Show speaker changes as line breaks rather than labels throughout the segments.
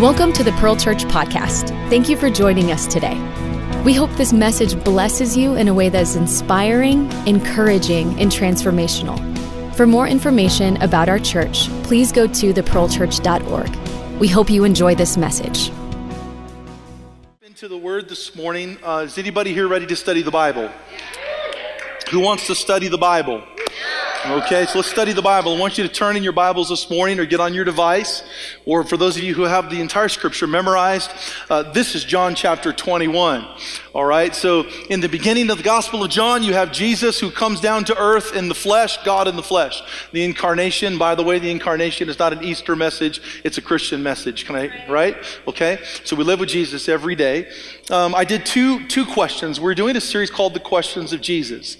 Welcome to the Pearl Church podcast. Thank you for joining us today. We hope this message blesses you in a way that is inspiring, encouraging, and transformational. For more information about our church, please go to thepearlchurch.org. We hope you enjoy this message.
Into the word this morning. Uh, is anybody here ready to study the Bible? Who wants to study the Bible? Okay, so let's study the Bible. I want you to turn in your Bibles this morning or get on your device, or for those of you who have the entire scripture memorized, uh, this is John chapter 21. All right, so in the beginning of the Gospel of John, you have Jesus who comes down to earth in the flesh, God in the flesh. The incarnation, by the way, the incarnation is not an Easter message, it's a Christian message. Can I, right? Okay, so we live with Jesus every day. Um, I did two, two questions. We're doing a series called The Questions of Jesus.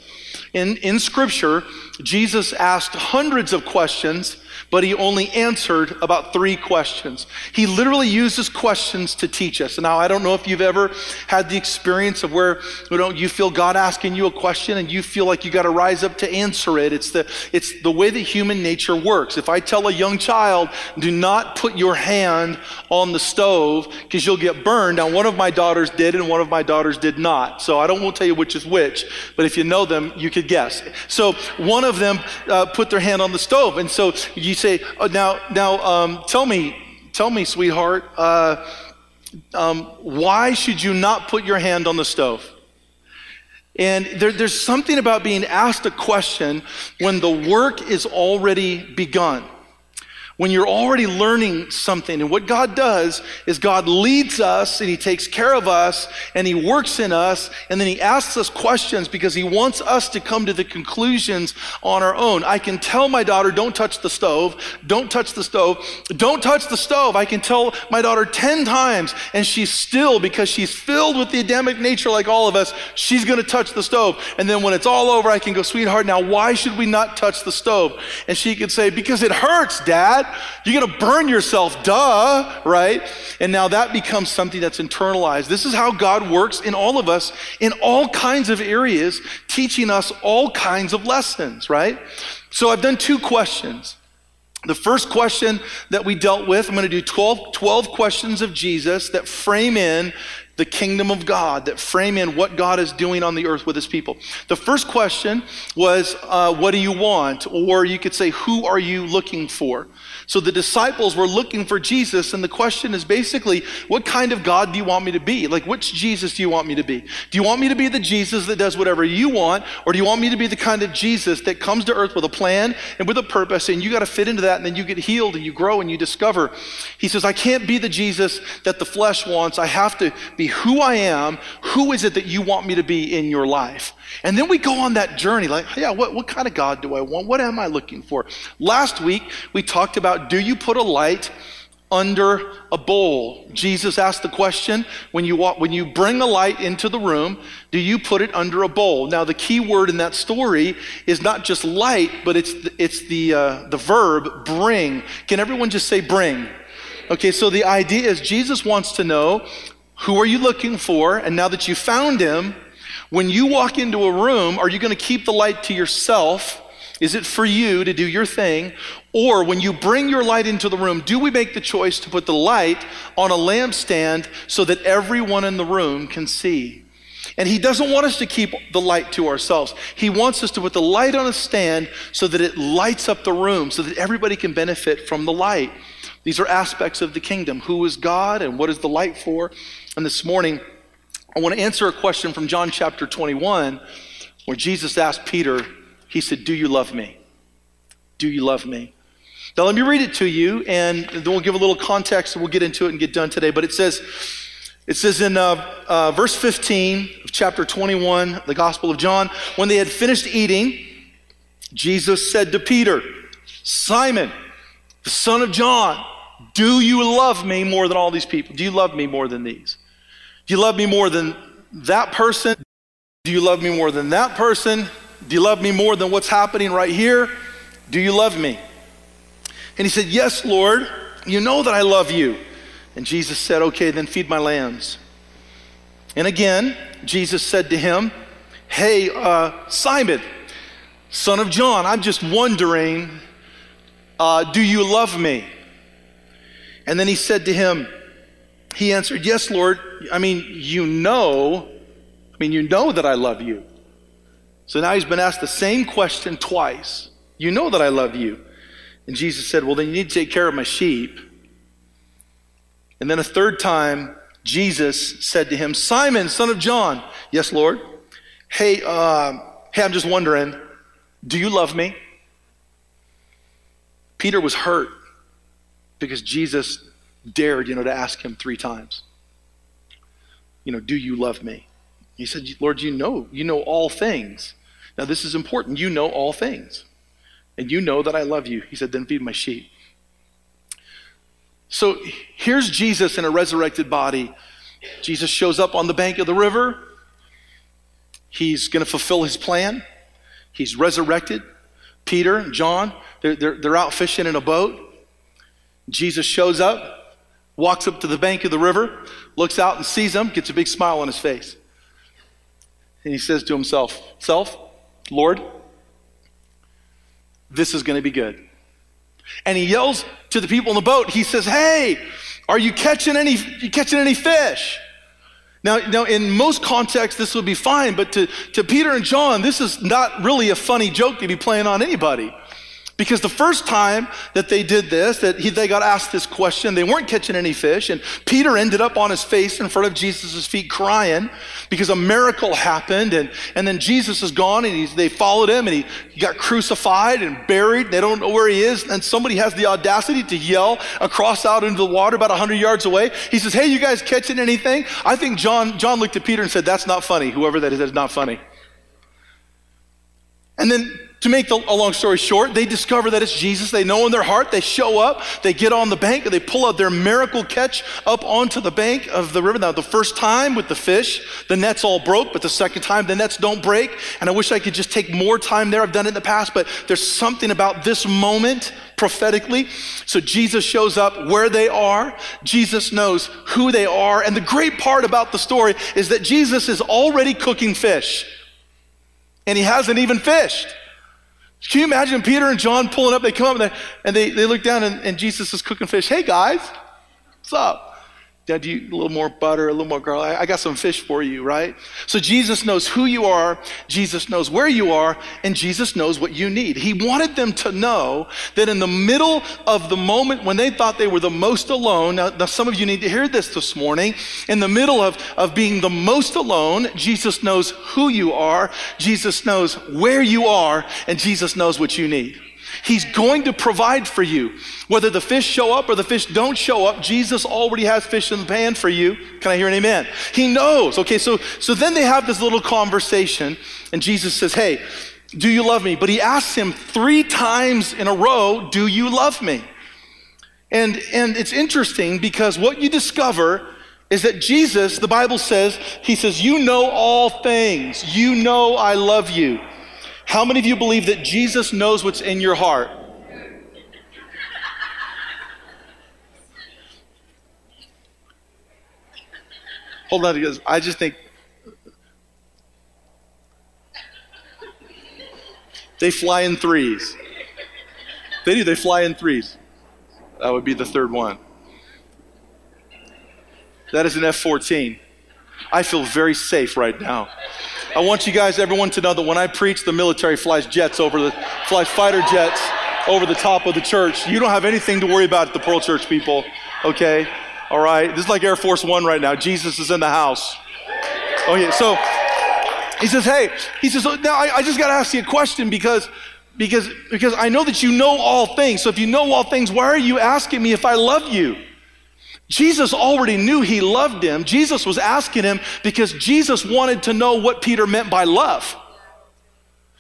In, in Scripture, Jesus asked hundreds of questions but he only answered about three questions. He literally uses questions to teach us. Now, I don't know if you've ever had the experience of where you know you feel God asking you a question and you feel like you got to rise up to answer it. It's the it's the way that human nature works. If I tell a young child, "Do not put your hand on the stove because you'll get burned," now one of my daughters did and one of my daughters did not. So I don't want to tell you which is which, but if you know them, you could guess. So one of them uh, put their hand on the stove, and so you say, oh, now, now, um, tell me, tell me, sweetheart, uh, um, why should you not put your hand on the stove? And there, there's something about being asked a question when the work is already begun when you're already learning something. And what God does is God leads us and He takes care of us and He works in us and then He asks us questions because He wants us to come to the conclusions on our own. I can tell my daughter, don't touch the stove, don't touch the stove, don't touch the stove. I can tell my daughter 10 times and she's still, because she's filled with the Adamic nature like all of us, she's going to touch the stove. And then when it's all over, I can go, sweetheart, now why should we not touch the stove? And she could say, because it hurts, dad. You're going to burn yourself, duh, right? And now that becomes something that's internalized. This is how God works in all of us in all kinds of areas, teaching us all kinds of lessons, right? So I've done two questions. The first question that we dealt with, I'm going to do 12, 12 questions of Jesus that frame in the kingdom of God, that frame in what God is doing on the earth with his people. The first question was, uh, What do you want? Or you could say, Who are you looking for? So the disciples were looking for Jesus, and the question is basically, what kind of God do you want me to be? Like, which Jesus do you want me to be? Do you want me to be the Jesus that does whatever you want, or do you want me to be the kind of Jesus that comes to earth with a plan and with a purpose, and you got to fit into that, and then you get healed and you grow and you discover? He says, I can't be the Jesus that the flesh wants. I have to be who I am. Who is it that you want me to be in your life? And then we go on that journey like, yeah, what, what kind of God do I want? What am I looking for? Last week, we talked about do you put a light under a bowl? Jesus asked the question when you, walk, when you bring a light into the room, do you put it under a bowl? Now, the key word in that story is not just light, but it's the, it's the, uh, the verb bring. Can everyone just say bring? Okay, so the idea is Jesus wants to know who are you looking for? And now that you found him, when you walk into a room, are you going to keep the light to yourself? Is it for you to do your thing? Or when you bring your light into the room, do we make the choice to put the light on a lampstand so that everyone in the room can see? And he doesn't want us to keep the light to ourselves. He wants us to put the light on a stand so that it lights up the room, so that everybody can benefit from the light. These are aspects of the kingdom. Who is God and what is the light for? And this morning, I want to answer a question from John chapter 21 where Jesus asked Peter, He said, Do you love me? Do you love me? Now, let me read it to you, and then we'll give a little context and we'll get into it and get done today. But it says, it says in uh, uh, verse 15 of chapter 21, the Gospel of John, when they had finished eating, Jesus said to Peter, Simon, the son of John, do you love me more than all these people? Do you love me more than these? Do you love me more than that person? Do you love me more than that person? Do you love me more than what's happening right here? Do you love me? And he said, Yes, Lord, you know that I love you. And Jesus said, Okay, then feed my lambs. And again, Jesus said to him, Hey, uh, Simon, son of John, I'm just wondering, uh, do you love me? And then he said to him, He answered, Yes, Lord. I mean, you know, I mean, you know that I love you. So now he's been asked the same question twice. You know that I love you. And Jesus said, Well, then you need to take care of my sheep. And then a third time, Jesus said to him, Simon, son of John, yes, Lord. Hey, uh, hey, I'm just wondering, do you love me? Peter was hurt because Jesus dared, you know, to ask him three times, you know, do you love me? He said, Lord, you know, you know all things. Now, this is important. You know all things. And you know that I love you. He said, then feed my sheep. So here's Jesus in a resurrected body. Jesus shows up on the bank of the river. He's going to fulfill his plan. He's resurrected. Peter and John, they're, they're, they're out fishing in a boat. Jesus shows up, walks up to the bank of the river, looks out and sees them, gets a big smile on his face. And he says to himself, Self, Lord, this is going to be good. And he yells to the people in the boat. He says, Hey, are you catching any, you catching any fish? Now, now, in most contexts, this would be fine, but to, to Peter and John, this is not really a funny joke to be playing on anybody. Because the first time that they did this, that he, they got asked this question, they weren't catching any fish, and Peter ended up on his face in front of Jesus' feet crying because a miracle happened, and, and then Jesus is gone, and they followed him, and he, he got crucified and buried. They don't know where he is, and somebody has the audacity to yell across out into the water about 100 yards away. He says, Hey, you guys catching anything? I think John, John looked at Peter and said, That's not funny. Whoever that is, that's not funny. And then to make the, a long story short, they discover that it's Jesus. They know in their heart. They show up. They get on the bank they pull out their miracle catch up onto the bank of the river. Now, the first time with the fish, the nets all broke, but the second time, the nets don't break. And I wish I could just take more time there. I've done it in the past, but there's something about this moment prophetically. So Jesus shows up where they are. Jesus knows who they are. And the great part about the story is that Jesus is already cooking fish, and he hasn't even fished. Can you imagine Peter and John pulling up? They come up and they, and they, they look down and, and Jesus is cooking fish. Hey guys, what's up? Dad, you a little more butter, a little more garlic. I, I got some fish for you, right? So Jesus knows who you are, Jesus knows where you are, and Jesus knows what you need. He wanted them to know that in the middle of the moment when they thought they were the most alone, now, now some of you need to hear this this morning. In the middle of, of being the most alone, Jesus knows who you are, Jesus knows where you are, and Jesus knows what you need. He's going to provide for you. Whether the fish show up or the fish don't show up, Jesus already has fish in the pan for you. Can I hear an amen? He knows. Okay, so so then they have this little conversation, and Jesus says, Hey, do you love me? But he asks him three times in a row, Do you love me? And and it's interesting because what you discover is that Jesus, the Bible says, he says, You know all things. You know I love you. How many of you believe that Jesus knows what's in your heart? Hold on, because I just think they fly in threes. They do, they fly in threes. That would be the third one. That is an F 14. I feel very safe right now. I want you guys, everyone, to know that when I preach, the military flies jets over the flies fighter jets over the top of the church. You don't have anything to worry about at the Pearl Church, people. Okay, all right. This is like Air Force One right now. Jesus is in the house. Oh yeah. So he says, "Hey," he says, oh, "Now I, I just got to ask you a question because." Because, because I know that you know all things. So if you know all things, why are you asking me if I love you? Jesus already knew he loved him. Jesus was asking him because Jesus wanted to know what Peter meant by love.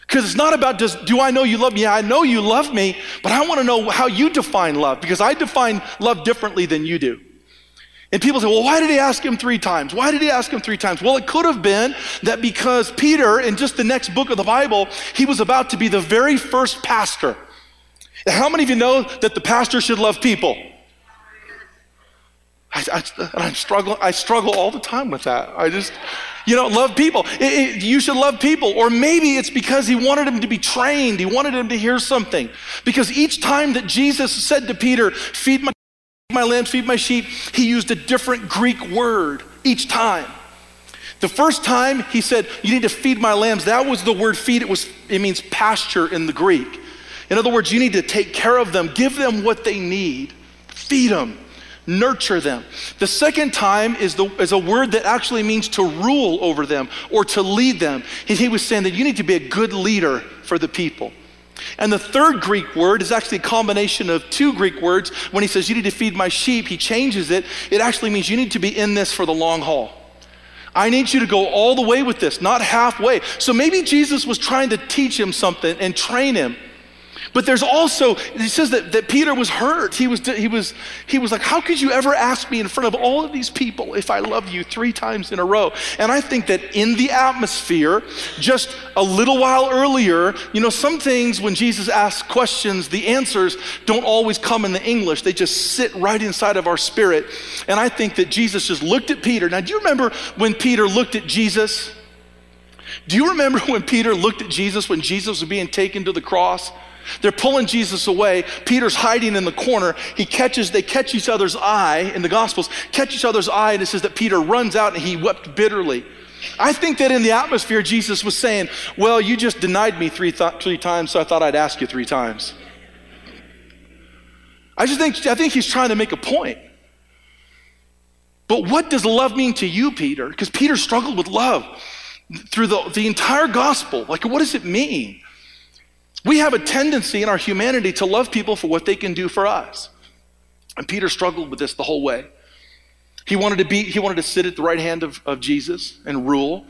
Because it's not about just, do I know you love me? Yeah, I know you love me, but I want to know how you define love because I define love differently than you do. And people say, well, why did he ask him three times? Why did he ask him three times? Well, it could have been that because Peter, in just the next book of the Bible, he was about to be the very first pastor. How many of you know that the pastor should love people? I, I, I, struggle, I struggle all the time with that. I just, you know, love people. It, it, you should love people. Or maybe it's because he wanted him to be trained. He wanted him to hear something. Because each time that Jesus said to Peter, feed my my lambs, feed my sheep, he used a different Greek word each time. The first time he said, You need to feed my lambs, that was the word feed. It, was, it means pasture in the Greek. In other words, you need to take care of them, give them what they need, feed them, nurture them. The second time is, the, is a word that actually means to rule over them or to lead them. He was saying that you need to be a good leader for the people. And the third Greek word is actually a combination of two Greek words. When he says, You need to feed my sheep, he changes it. It actually means you need to be in this for the long haul. I need you to go all the way with this, not halfway. So maybe Jesus was trying to teach him something and train him. But there's also, he says that, that Peter was hurt. He was, he, was, he was like, How could you ever ask me in front of all of these people if I love you three times in a row? And I think that in the atmosphere, just a little while earlier, you know, some things when Jesus asks questions, the answers don't always come in the English, they just sit right inside of our spirit. And I think that Jesus just looked at Peter. Now, do you remember when Peter looked at Jesus? Do you remember when Peter looked at Jesus when Jesus was being taken to the cross? They're pulling Jesus away. Peter's hiding in the corner. He catches, they catch each other's eye in the Gospels, catch each other's eye, and it says that Peter runs out and he wept bitterly. I think that in the atmosphere, Jesus was saying, Well, you just denied me three, th- three times, so I thought I'd ask you three times. I just think, I think he's trying to make a point. But what does love mean to you, Peter? Because Peter struggled with love through the, the entire gospel. Like, what does it mean? We have a tendency in our humanity to love people for what they can do for us. And Peter struggled with this the whole way. He wanted to be, he wanted to sit at the right hand of, of Jesus and rule.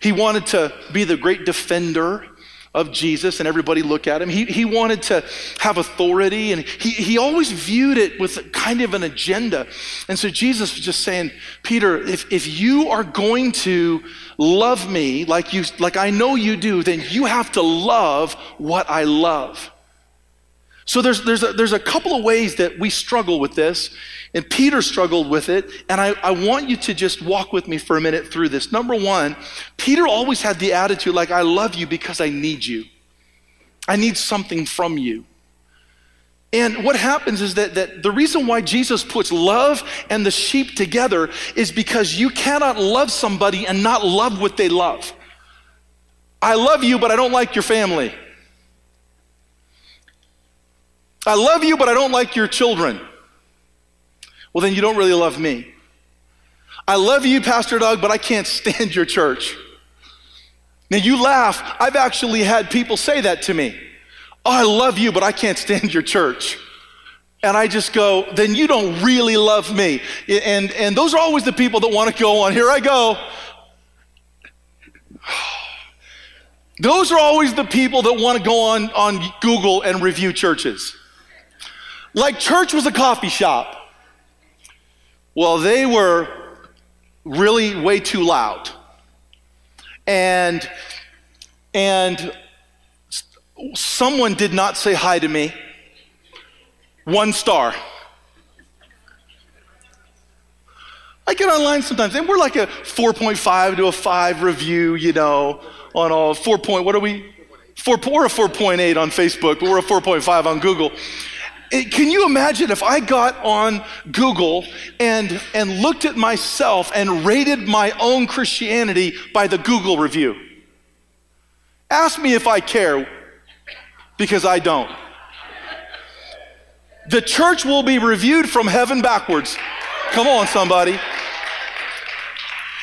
He wanted to be the great defender of Jesus and everybody look at him. He, he wanted to have authority and he, he always viewed it with kind of an agenda. And so Jesus was just saying, Peter, if, if you are going to love me like, you, like I know you do, then you have to love what I love. So there's, there's, a, there's a couple of ways that we struggle with this, and Peter struggled with it, and I, I want you to just walk with me for a minute through this. Number one, Peter always had the attitude like, I love you because I need you. I need something from you. And what happens is that, that the reason why Jesus puts love and the sheep together is because you cannot love somebody and not love what they love. I love you, but I don't like your family. I love you, but I don't like your children. Well, then you don't really love me. I love you, Pastor Doug, but I can't stand your church. Now you laugh. I've actually had people say that to me. Oh, I love you, but I can't stand your church. And I just go, then you don't really love me. And, and those are always the people that want to go on. Here I go. Those are always the people that want to go on, on Google and review churches. Like church was a coffee shop. Well, they were really way too loud. And, and someone did not say hi to me. One star. I get online sometimes, and we're like a 4.5 to a 5 review, you know, on all 4. Point, what are we? 4, we're a 4.8 on Facebook, but we're a 4.5 on Google. Can you imagine if I got on Google and, and looked at myself and rated my own Christianity by the Google review? Ask me if I care because I don't. The church will be reviewed from heaven backwards. Come on, somebody.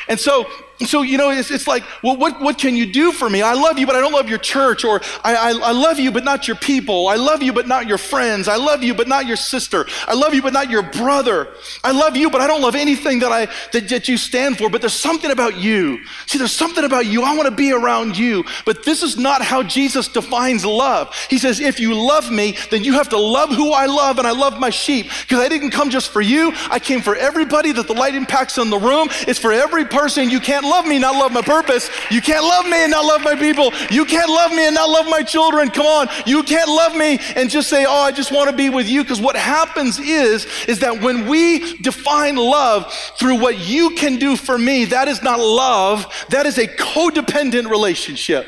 And so so, you know, it's, it's like, well, what, what can you do for me? I love you, but I don't love your church. Or I, I, I, love you, but not your people. I love you, but not your friends. I love you, but not your sister. I love you, but not your brother. I love you, but I don't love anything that, I, that, that you stand for. But there's something about you. See, there's something about you. I want to be around you. But this is not how Jesus defines love. He says, if you love me, then you have to love who I love, and I love my sheep. Because I didn't come just for you. I came for everybody that the light impacts in the room. It's for every person. You can't love me, not love my purpose. You can't love me and not love my people. You can't love me and not love my children. Come on. You can't love me and just say, oh, I just want to be with you. Because what happens is, is that when we define love through what you can do for me, that is not love. That is a codependent relationship.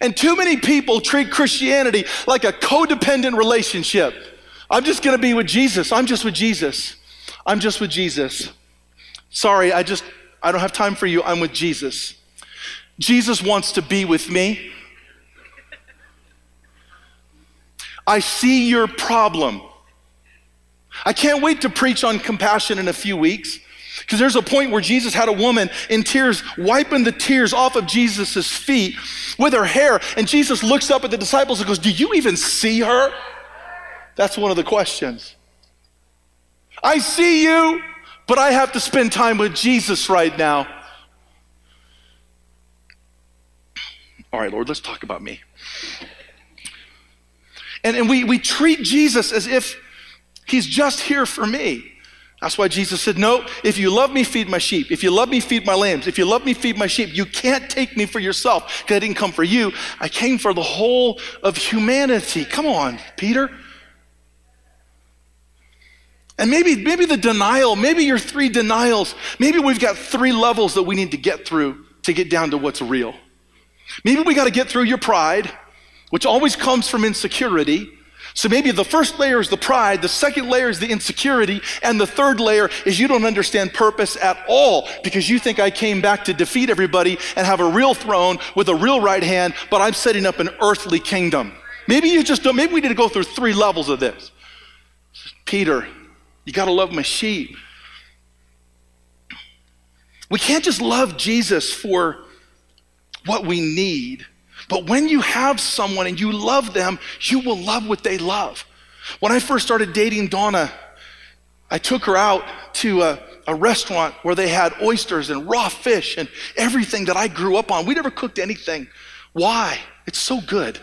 And too many people treat Christianity like a codependent relationship. I'm just going to be with Jesus. I'm just with Jesus. I'm just with Jesus. Sorry, I just, I don't have time for you. I'm with Jesus. Jesus wants to be with me. I see your problem. I can't wait to preach on compassion in a few weeks. Because there's a point where Jesus had a woman in tears wiping the tears off of Jesus' feet with her hair. And Jesus looks up at the disciples and goes, Do you even see her? That's one of the questions. I see you, but I have to spend time with Jesus right now. All right, Lord, let's talk about me. And, and we, we treat Jesus as if he's just here for me. That's why Jesus said, No, if you love me, feed my sheep. If you love me, feed my lambs. If you love me, feed my sheep. You can't take me for yourself because I didn't come for you. I came for the whole of humanity. Come on, Peter. And maybe, maybe the denial, maybe your three denials, maybe we've got three levels that we need to get through to get down to what's real. Maybe we got to get through your pride, which always comes from insecurity. So maybe the first layer is the pride, the second layer is the insecurity, and the third layer is you don't understand purpose at all because you think I came back to defeat everybody and have a real throne with a real right hand, but I'm setting up an earthly kingdom. Maybe you just don't, maybe we need to go through three levels of this. Peter, you got to love my sheep. We can't just love Jesus for what we need but when you have someone and you love them, you will love what they love. When I first started dating Donna, I took her out to a, a, restaurant where they had oysters and raw fish and everything that I grew up on. We never cooked anything. Why? It's so good.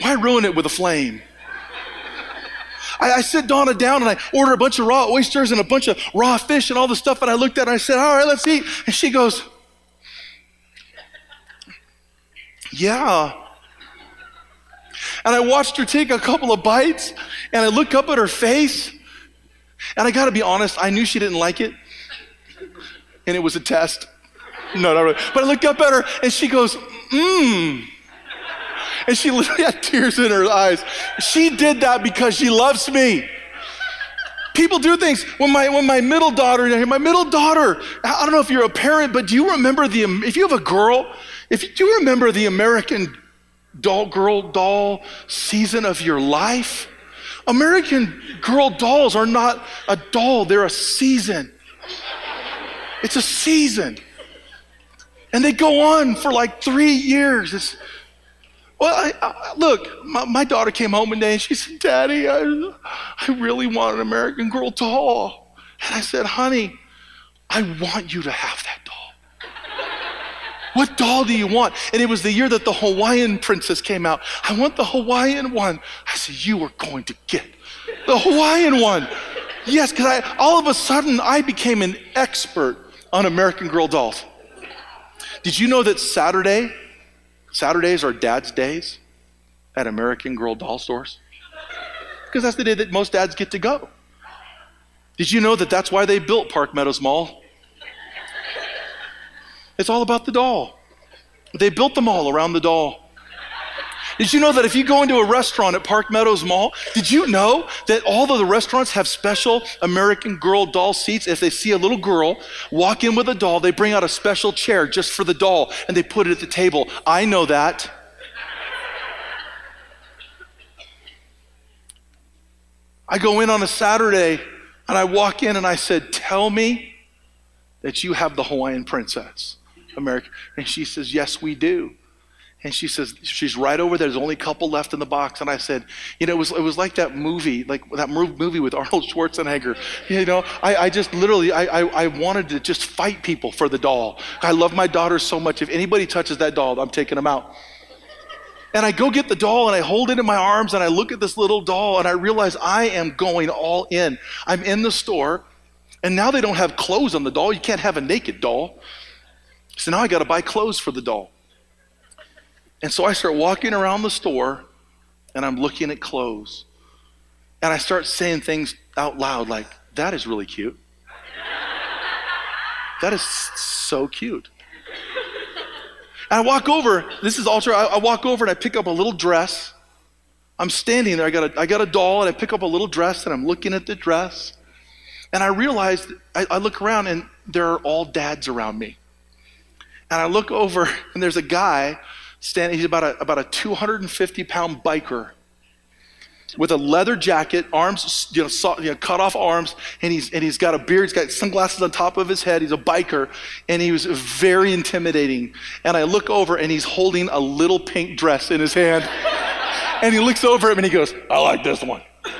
Why ruin it with a flame? I, I sit Donna down and I order a bunch of raw oysters and a bunch of raw fish and all the stuff. And I looked at her and I said, All right, let's eat. And she goes, yeah. And I watched her take a couple of bites, and I look up at her face, and I gotta be honest, I knew she didn't like it, and it was a test. No, not really. But I look up at her, and she goes, mmm. And she literally had tears in her eyes. She did that because she loves me. People do things. When my when my middle daughter, my middle daughter, I don't know if you're a parent, but do you remember the if you have a girl if you do remember the American doll girl doll season of your life, American girl dolls are not a doll, they're a season. It's a season. And they go on for like three years. It's, well, I, I, look, my, my, daughter came home one day and she said, Daddy, I, I really want an American Girl doll. And I said, Honey, I want you to have that doll. What doll do you want? And it was the year that the Hawaiian princess came out. I want the Hawaiian one. I said, You are going to get the Hawaiian one. Yes, because all of a sudden I became an expert on American Girl dolls. Did you know that Saturday, Saturdays are dad's days at American Girl doll stores? Because that's the day that most dads get to go. Did you know that that's why they built Park Meadows Mall it's all about the doll. They built them all around the doll. Did you know that if you go into a restaurant at Park Meadows Mall, did you know that all of the restaurants have special American Girl doll seats? If they see a little girl walk in with a doll, they bring out a special chair just for the doll and they put it at the table. I know that. I go in on a Saturday and I walk in and I said, Tell me that you have the Hawaiian princess. America? And she says, Yes, we do. And she says, she's right over there. There's only a couple left in the box. And I said, you know, it was, it was like that movie, like that movie with Arnold Schwarzenegger. You know, I, I just literally, I, I, I, wanted to just fight people for the doll. I love my daughter so much. If anybody touches that doll, I'm taking them out. And I go get the doll and I hold it in my arms and I look at this little doll and I realize I am going all in. I'm in the store and now they don't have clothes on the doll. You can't have a naked doll. So now I got to buy clothes for the doll. And so I start walking around the store and I'm looking at clothes. And I start saying things out loud like, that is really cute. That is so cute. And I walk over, this is ultra, I, I walk over and I pick up a little dress. I'm standing there. I got a, I got a doll, and I pick up a little dress, and I'm looking at the dress. And I realize, I, I look around, and there are all dads around me. And I look over, and there's a guy standing, he's about a, about a 250 pound biker with a leather jacket, arms, you know, so, you know, cut off arms, and he's, and he's got a beard, he's got sunglasses on top of his head, he's a biker, and he was very intimidating. And I look over, and he's holding a little pink dress in his hand. and he looks over at me and he goes, I like this one. and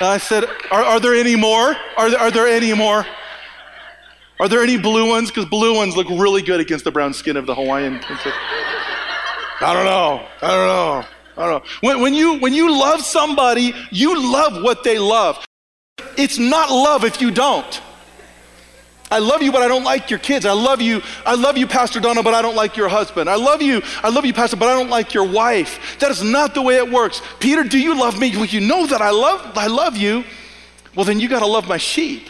I said, Are, are there any more? Are there, are there any more? Are there any blue ones? Because blue ones look really good against the brown skin of the Hawaiian princess. I don't know. I don't know. I don't know. When, when, you, when you love somebody, you love what they love. It's not love if you don't. I love you, but I don't like your kids. I love you. I love you, Pastor Donna, but I don't like your husband. I love you. I love you, Pastor, but I don't like your wife. That is not the way it works. Peter, do you love me? Well, you know that I love, I love you. Well, then you got to love my sheep.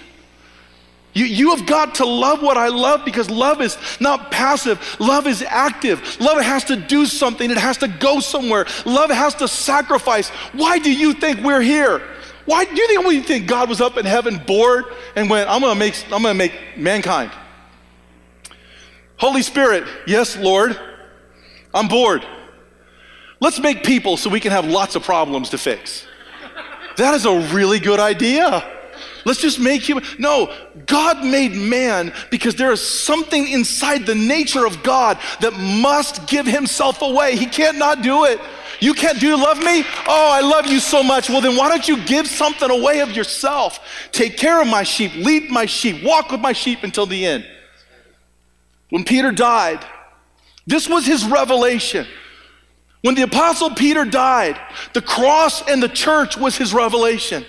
You, you have got to love what I love because love is not passive. Love is active. Love has to do something, it has to go somewhere. Love has to sacrifice. Why do you think we're here? Why do you think we think God was up in heaven bored and went, I'm gonna make I'm gonna make mankind? Holy Spirit, yes, Lord, I'm bored. Let's make people so we can have lots of problems to fix. That is a really good idea. Let's just make human. No, God made man because there is something inside the nature of God that must give himself away. He can't not do it. You can't do love me? Oh, I love you so much. Well, then why don't you give something away of yourself? Take care of my sheep, lead my sheep, walk with my sheep until the end. When Peter died, this was his revelation. When the apostle Peter died, the cross and the church was his revelation.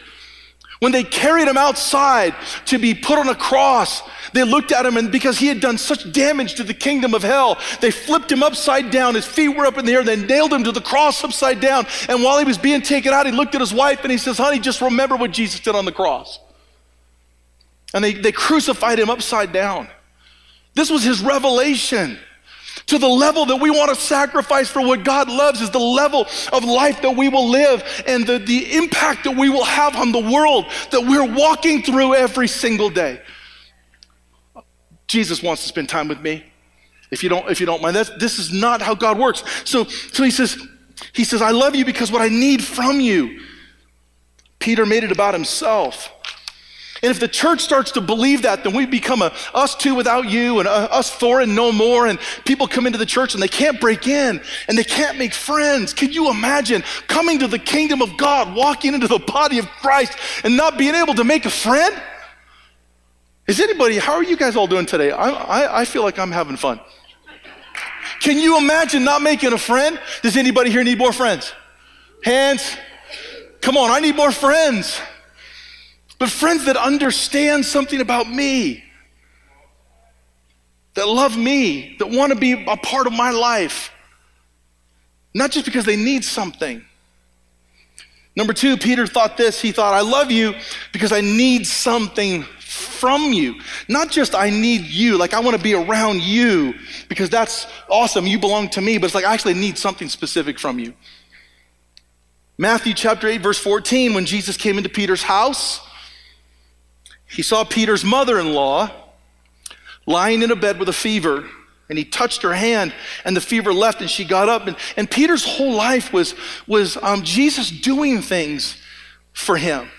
When they carried him outside to be put on a cross, they looked at him and because he had done such damage to the kingdom of hell, they flipped him upside down. His feet were up in the air. They nailed him to the cross upside down. And while he was being taken out, he looked at his wife and he says, Honey, just remember what Jesus did on the cross. And they, they crucified him upside down. This was his revelation to the level that we want to sacrifice for what God loves is the level of life that we will live and the, the impact that we will have on the world that we're walking through every single day. Jesus wants to spend time with me. If you don't, if you don't mind, that's, this is not how God works. So, so he says, he says, I love you because what I need from you. Peter made it about himself. And if the church starts to believe that, then we become a us two without you and us four and no more. And people come into the church and they can't break in and they can't make friends. Can you imagine coming to the kingdom of God, walking into the body of Christ and not being able to make a friend? Is anybody, how are you guys all doing today? I, I, I feel like I'm having fun. Can you imagine not making a friend? Does anybody here need more friends? Hands. Come on, I need more friends but friends that understand something about me, that love me, that want to be a part of my life, not just because they need something. Number two, Peter thought this. He thought, I love you because I need something from you. Not just I need you, like I want to be around you because that's awesome. You belong to me, but it's like I actually need something specific from you. Matthew chapter 8, verse 14, when Jesus came into Peter's house, he saw Peter's mother in law lying in a bed with a fever, and he touched her hand, and the fever left, and she got up. And, and Peter's whole life was, was um, Jesus doing things for him,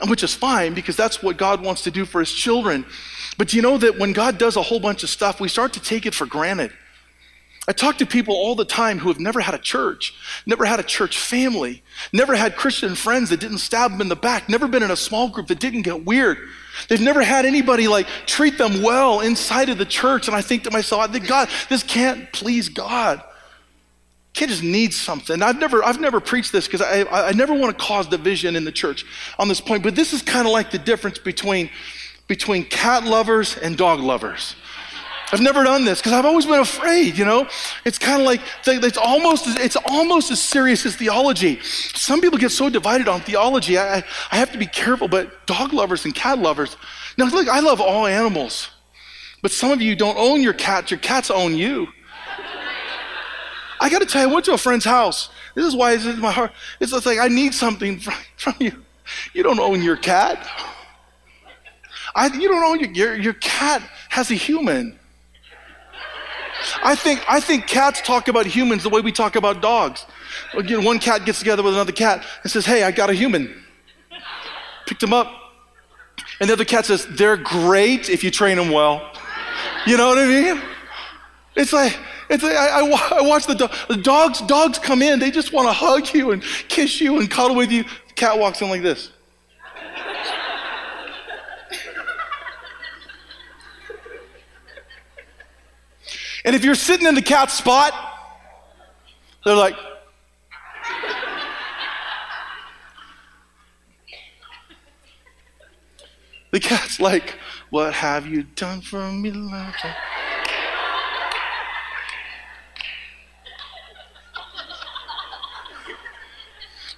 and which is fine because that's what God wants to do for his children. But you know that when God does a whole bunch of stuff, we start to take it for granted. I talk to people all the time who have never had a church, never had a church family, never had Christian friends that didn't stab them in the back, never been in a small group that didn't get weird. They've never had anybody like treat them well inside of the church. And I think to myself, I think, God, this can't please God. Kid just needs something. I've never, I've never preached this because I, I never want to cause division in the church on this point. But this is kind of like the difference between, between cat lovers and dog lovers. I've never done this because I've always been afraid, you know? It's kind of like, it's almost, it's almost as serious as theology. Some people get so divided on theology. I, I have to be careful, but dog lovers and cat lovers. Now, look, I love all animals, but some of you don't own your cats, your cats own you. I got to tell you, I went to a friend's house. This is why it's in my heart. It's like, I need something from, from you. You don't own your cat. I, you don't own your, your, your cat has a human. I think, I think cats talk about humans the way we talk about dogs. Again, one cat gets together with another cat and says, Hey, I got a human. Picked him up. And the other cat says, They're great if you train them well. You know what I mean? It's like, it's like I, I, I watch the, do- the dogs, dogs come in, they just want to hug you and kiss you and cuddle with you. The cat walks in like this. And if you're sitting in the cat's spot, they're like, the cat's like, What have you done for me, love?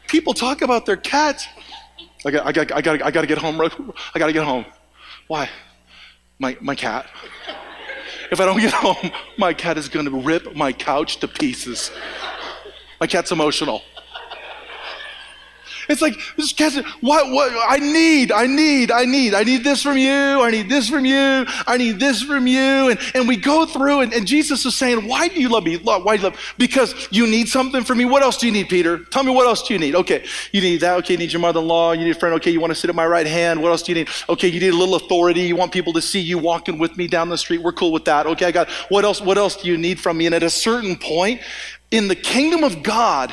People talk about their cats. I got, I got, I got, I got to get home. I got to get home. Why? My, my cat. If I don't get home, my cat is going to rip my couch to pieces. My cat's emotional. It's like, this cat's, what, what, I need, I need, I need, I need this from you, I need this from you, I need this from you. And, and we go through, and, and Jesus is saying, Why do you love me? Why do you love Because you need something from me. What else do you need, Peter? Tell me what else do you need? Okay, you need that. Okay, you need your mother in law. You need a friend. Okay, you want to sit at my right hand. What else do you need? Okay, you need a little authority. You want people to see you walking with me down the street. We're cool with that. Okay, I got, what else, what else do you need from me? And at a certain point, in the kingdom of God,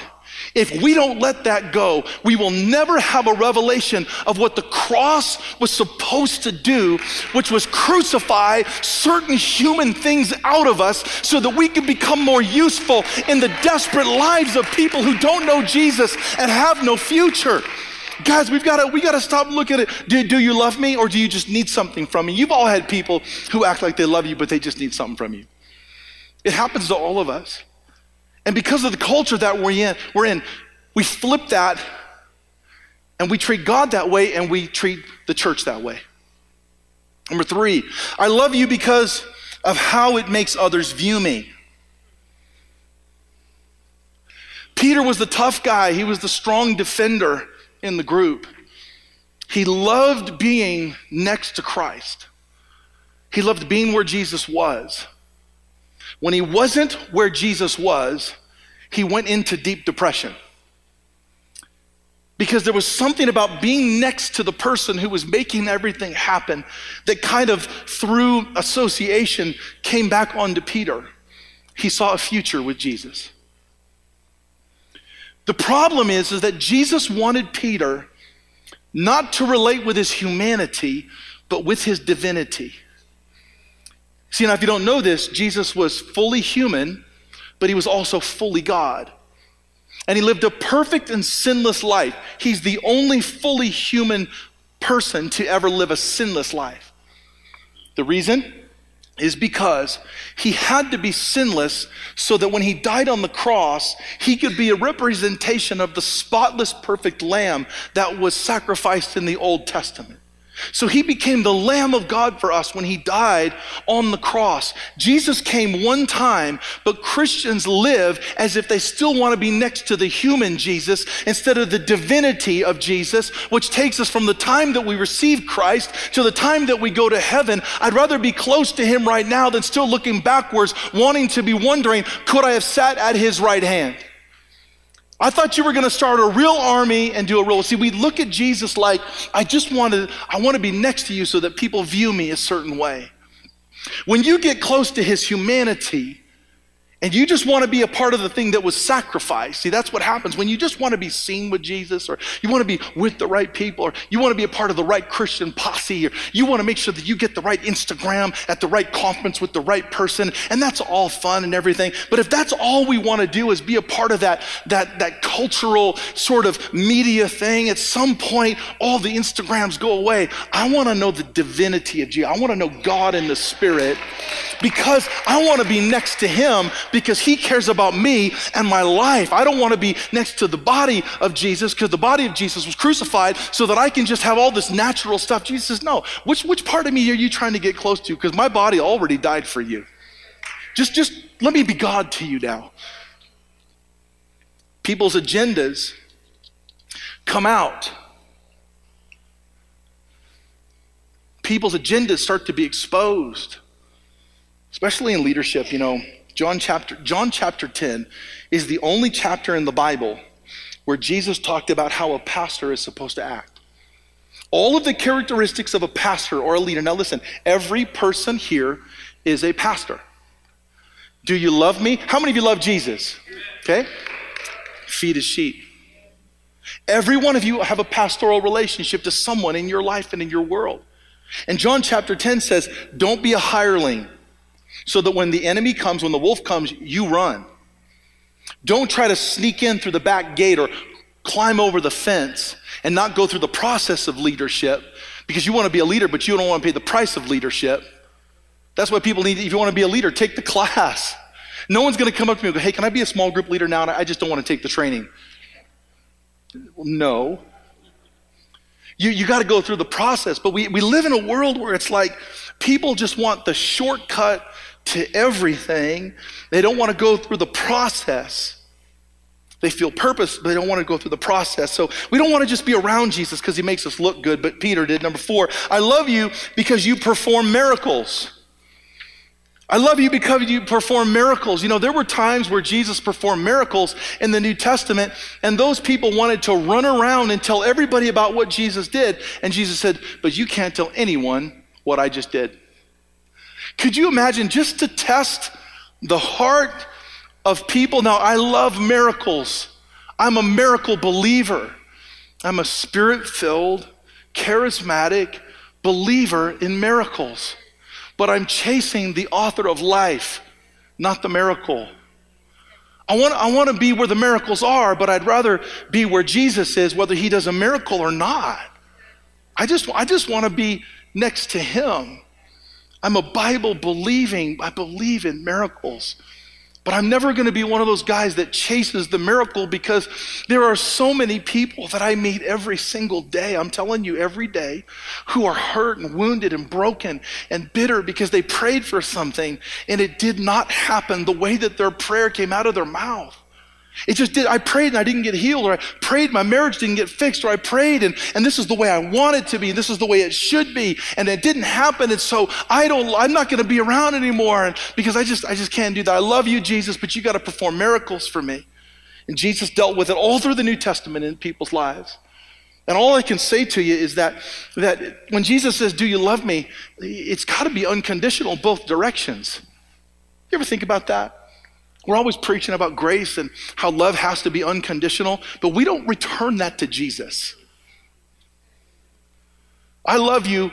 if we don't let that go, we will never have a revelation of what the cross was supposed to do, which was crucify certain human things out of us so that we can become more useful in the desperate lives of people who don't know Jesus and have no future. Guys, we've got to we got to stop looking at it. Do, do you love me or do you just need something from me? You've all had people who act like they love you, but they just need something from you. It happens to all of us. And because of the culture that we're in, we're in, we flip that and we treat God that way and we treat the church that way. Number three, I love you because of how it makes others view me. Peter was the tough guy, he was the strong defender in the group. He loved being next to Christ, he loved being where Jesus was. When he wasn't where Jesus was, he went into deep depression. Because there was something about being next to the person who was making everything happen that kind of, through association, came back onto Peter. He saw a future with Jesus. The problem is, is that Jesus wanted Peter not to relate with his humanity, but with his divinity. See, now, if you don't know this, Jesus was fully human, but he was also fully God. And he lived a perfect and sinless life. He's the only fully human person to ever live a sinless life. The reason is because he had to be sinless so that when he died on the cross, he could be a representation of the spotless, perfect lamb that was sacrificed in the Old Testament. So he became the Lamb of God for us when he died on the cross. Jesus came one time, but Christians live as if they still want to be next to the human Jesus instead of the divinity of Jesus, which takes us from the time that we receive Christ to the time that we go to heaven. I'd rather be close to him right now than still looking backwards, wanting to be wondering, could I have sat at his right hand? I thought you were going to start a real army and do a real. See, we look at Jesus like, I just want to, I want to be next to you so that people view me a certain way. When you get close to his humanity, and you just want to be a part of the thing that was sacrificed. See, that's what happens when you just want to be seen with Jesus, or you want to be with the right people, or you want to be a part of the right Christian posse, or you want to make sure that you get the right Instagram at the right conference with the right person, and that's all fun and everything. But if that's all we want to do is be a part of that, that, that cultural sort of media thing, at some point, all the Instagrams go away. I want to know the divinity of Jesus. I want to know God in the Spirit because I want to be next to Him because he cares about me and my life. I don't want to be next to the body of Jesus because the body of Jesus was crucified so that I can just have all this natural stuff. Jesus says, No, which, which part of me are you trying to get close to? Because my body already died for you. Just, just let me be God to you now. people's agendas come out. People's agendas start to be exposed, especially in leadership. You know, John chapter, John chapter 10 is the only chapter in the Bible where Jesus talked about how a pastor is supposed to act. All of the characteristics of a pastor or a leader. Now, listen, every person here is a pastor. Do you love me? How many of you love Jesus? Okay. Feed his sheep. Every one of you have a pastoral relationship to someone in your life and in your world. And John chapter 10 says, Don't be a hireling, so that when the enemy comes, when the wolf comes, you run. Don't try to sneak in through the back gate or climb over the fence and not go through the process of leadership because you want to be a leader, but you don't want to pay the price of leadership. That's why people need, if you want to be a leader, take the class. No one's going to come up to me and go, hey, can I be a small group leader now? And I just don't want to take the training. No. You, you got to go through the process. But we, we live in a world where it's like people just want the shortcut to everything. They don't want to go through the process. They feel purpose, but they don't want to go through the process. So we don't want to just be around Jesus because he makes us look good, but Peter did. Number four, I love you because you perform miracles. I love you because you perform miracles. You know, there were times where Jesus performed miracles in the New Testament, and those people wanted to run around and tell everybody about what Jesus did. And Jesus said, But you can't tell anyone what I just did. Could you imagine just to test the heart of people? Now, I love miracles. I'm a miracle believer. I'm a spirit filled, charismatic believer in miracles but I'm chasing the author of life, not the miracle. I want, I want to be where the miracles are, but I'd rather be where Jesus is, whether he does a miracle or not. I just, I just want to be next to him. I'm a Bible believing, I believe in miracles. But I'm never going to be one of those guys that chases the miracle because there are so many people that I meet every single day. I'm telling you, every day, who are hurt and wounded and broken and bitter because they prayed for something and it did not happen the way that their prayer came out of their mouth. It just did. I prayed and I didn't get healed, or I prayed my marriage didn't get fixed, or I prayed and, and this is the way I want it to be, and this is the way it should be, and it didn't happen, and so I don't I'm not gonna be around anymore and because I just I just can't do that. I love you, Jesus, but you gotta perform miracles for me. And Jesus dealt with it all through the New Testament in people's lives. And all I can say to you is that, that when Jesus says, Do you love me? It's got to be unconditional both directions. You ever think about that? We're always preaching about grace and how love has to be unconditional, but we don't return that to Jesus. I love you,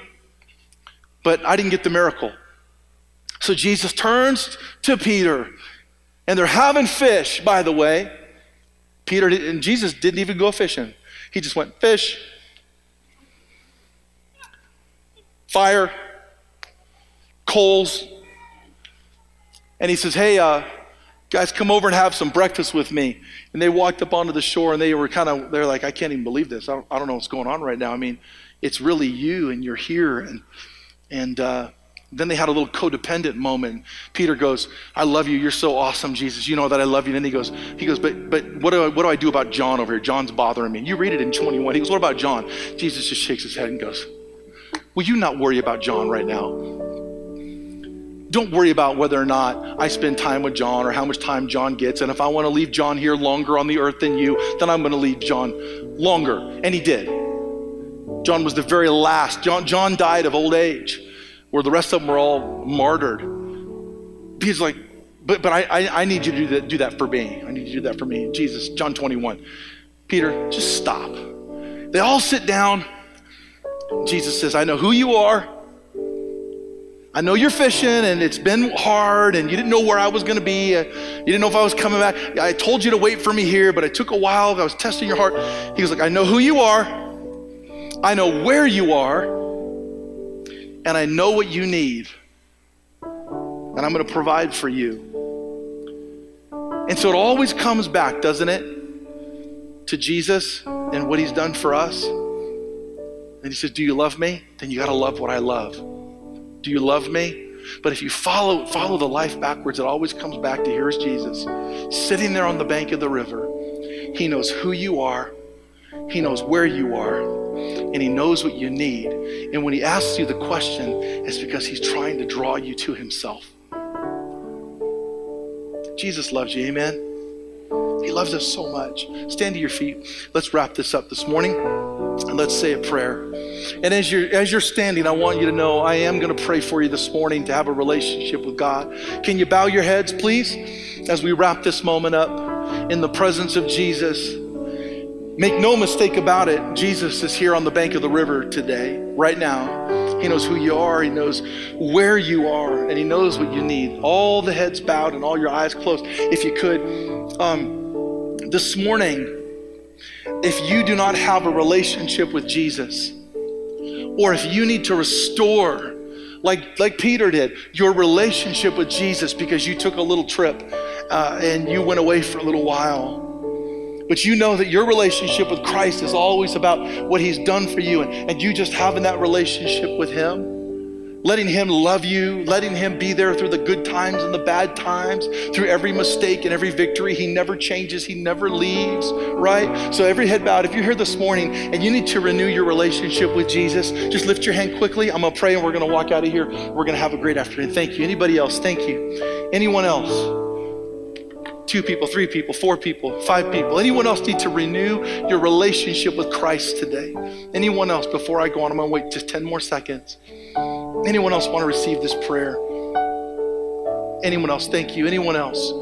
but I didn't get the miracle. So Jesus turns to Peter, and they're having fish, by the way. Peter and Jesus didn't even go fishing. He just went fish, fire, coals, and he says, "Hey, uh, guys, come over and have some breakfast with me. And they walked up onto the shore and they were kind of, they're like, I can't even believe this. I don't, I don't know what's going on right now. I mean, it's really you and you're here. And, and, uh, then they had a little codependent moment. Peter goes, I love you. You're so awesome, Jesus. You know that I love you. And then he goes, he goes, but, but what do I, what do I do about John over here? John's bothering me. You read it in 21. He goes, what about John? Jesus just shakes his head and goes, will you not worry about John right now? Don't worry about whether or not I spend time with John or how much time John gets. And if I want to leave John here longer on the earth than you, then I'm going to leave John longer. And he did. John was the very last. John, John died of old age, where the rest of them were all martyred. He's like, but, but I, I, I need you to do that, do that for me. I need you to do that for me. Jesus, John 21. Peter, just stop. They all sit down. Jesus says, I know who you are. I know you're fishing and it's been hard and you didn't know where I was going to be. Uh, you didn't know if I was coming back. I told you to wait for me here, but it took a while. I was testing your heart. He was like, I know who you are. I know where you are. And I know what you need. And I'm going to provide for you. And so it always comes back, doesn't it? To Jesus and what he's done for us. And he says, Do you love me? Then you got to love what I love. Do you love me? But if you follow follow the life backwards, it always comes back to here's Jesus sitting there on the bank of the river, He knows who you are, He knows where you are, and He knows what you need. And when He asks you the question, it's because He's trying to draw you to Himself. Jesus loves you, amen? He loves us so much. Stand to your feet. Let's wrap this up this morning and let's say a prayer. And as you're as you're standing, I want you to know I am going to pray for you this morning to have a relationship with God. Can you bow your heads, please, as we wrap this moment up in the presence of Jesus? Make no mistake about it, Jesus is here on the bank of the river today, right now. He knows who you are, He knows where you are, and He knows what you need. All the heads bowed and all your eyes closed. If you could, um, this morning, if you do not have a relationship with Jesus, or if you need to restore, like, like Peter did, your relationship with Jesus because you took a little trip uh, and you went away for a little while but you know that your relationship with Christ is always about what He's done for you and, and you just having that relationship with Him. Letting Him love you, letting Him be there through the good times and the bad times, through every mistake and every victory. He never changes, He never leaves, right? So, every head bowed, if you're here this morning and you need to renew your relationship with Jesus, just lift your hand quickly. I'm gonna pray and we're gonna walk out of here. We're gonna have a great afternoon. Thank you. Anybody else? Thank you. Anyone else? two people, three people, four people, five people. Anyone else need to renew your relationship with Christ today? Anyone else before I go on? I'm to wait just 10 more seconds. Anyone else want to receive this prayer? Anyone else? Thank you. Anyone else?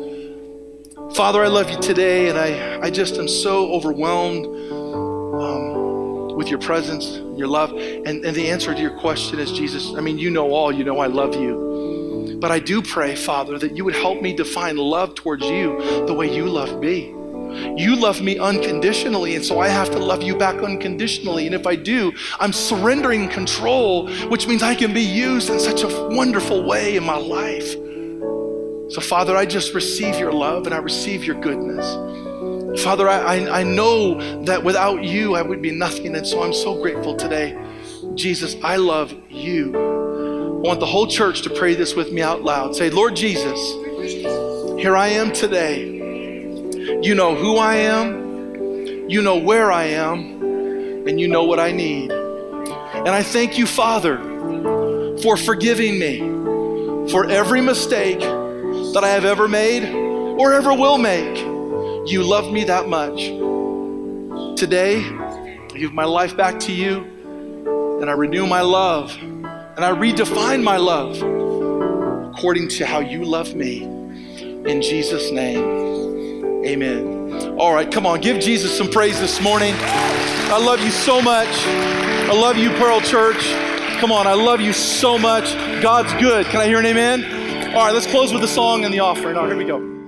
Father, I love you today, and I, I just am so overwhelmed um, with your presence, your love. And, and the answer to your question is Jesus. I mean, you know all, you know I love you. But I do pray, Father, that you would help me define love towards you the way you love me. You love me unconditionally, and so I have to love you back unconditionally. And if I do, I'm surrendering control, which means I can be used in such a wonderful way in my life. So, Father, I just receive your love and I receive your goodness. Father, I, I, I know that without you, I would be nothing. And so I'm so grateful today. Jesus, I love you. I want the whole church to pray this with me out loud. Say, Lord Jesus, here I am today. You know who I am, you know where I am, and you know what I need. And I thank you, Father, for forgiving me for every mistake that I have ever made or ever will make. You love me that much. Today, I give my life back to you and I renew my love and I redefine my love according to how you love me. In Jesus' name, amen. All right, come on, give Jesus some praise this morning. I love you so much. I love you, Pearl Church. Come on, I love you so much. God's good. Can I hear an amen? All right, let's close with the song and the offering. All right, here we go.